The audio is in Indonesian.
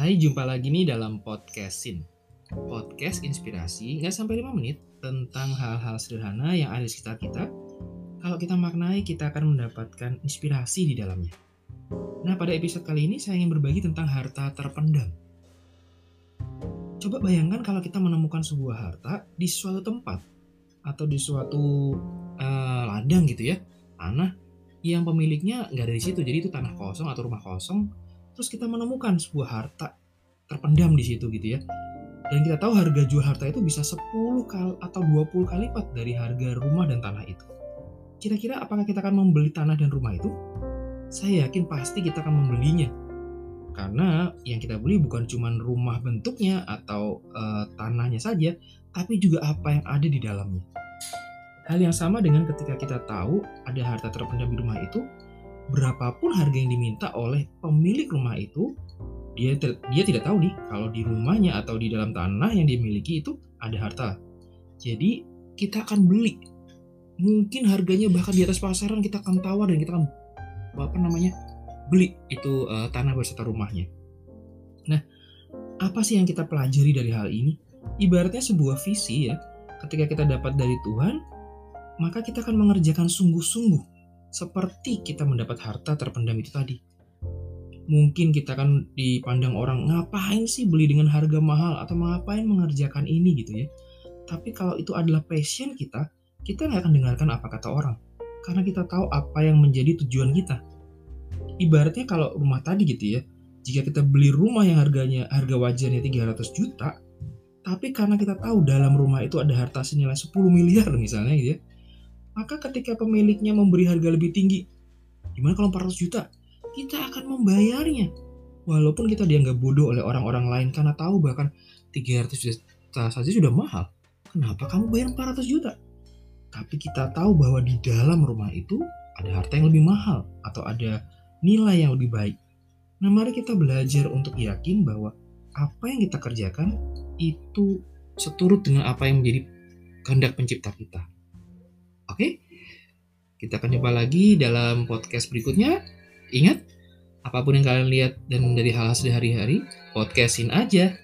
Hai, jumpa lagi nih dalam podcast Sin. Podcast inspirasi nggak sampai 5 menit tentang hal-hal sederhana yang ada di sekitar kita. Kalau kita maknai, kita akan mendapatkan inspirasi di dalamnya. Nah, pada episode kali ini saya ingin berbagi tentang harta terpendam. Coba bayangkan kalau kita menemukan sebuah harta di suatu tempat atau di suatu uh, ladang gitu ya, tanah yang pemiliknya nggak ada di situ, jadi itu tanah kosong atau rumah kosong. Terus kita menemukan sebuah harta terpendam di situ gitu ya. Dan kita tahu harga jual harta itu bisa 10 kali atau 20 kali lipat dari harga rumah dan tanah itu. Kira-kira apakah kita akan membeli tanah dan rumah itu? Saya yakin pasti kita akan membelinya. Karena yang kita beli bukan cuma rumah bentuknya atau uh, tanahnya saja, tapi juga apa yang ada di dalamnya. Hal yang sama dengan ketika kita tahu ada harta terpendam di rumah itu, berapapun harga yang diminta oleh pemilik rumah itu, dia dia tidak tahu nih kalau di rumahnya atau di dalam tanah yang dimiliki itu ada harta. Jadi kita akan beli. Mungkin harganya bahkan di atas pasaran kita akan tawar dan kita akan apa namanya beli itu uh, tanah beserta rumahnya. Nah, apa sih yang kita pelajari dari hal ini? Ibaratnya sebuah visi ya. Ketika kita dapat dari Tuhan, maka kita akan mengerjakan sungguh-sungguh seperti kita mendapat harta terpendam itu tadi. Mungkin kita akan dipandang orang ngapain sih beli dengan harga mahal atau ngapain mengerjakan ini gitu ya. Tapi kalau itu adalah passion kita, kita nggak akan dengarkan apa kata orang. Karena kita tahu apa yang menjadi tujuan kita. Ibaratnya kalau rumah tadi gitu ya, jika kita beli rumah yang harganya harga wajarnya 300 juta, tapi karena kita tahu dalam rumah itu ada harta senilai 10 miliar misalnya gitu ya, maka ketika pemiliknya memberi harga lebih tinggi, gimana kalau 400 juta? Kita akan membayarnya. Walaupun kita dianggap bodoh oleh orang-orang lain karena tahu bahkan 300 juta saja sudah mahal. Kenapa kamu bayar 400 juta? Tapi kita tahu bahwa di dalam rumah itu ada harta yang lebih mahal atau ada nilai yang lebih baik. Nah, mari kita belajar untuk yakin bahwa apa yang kita kerjakan itu seturut dengan apa yang menjadi kehendak pencipta kita. Oke? Kita akan coba lagi dalam podcast berikutnya. Ingat, apa pun yang kalian lihat dan dari hal-hal sehari-hari, podcastin aja.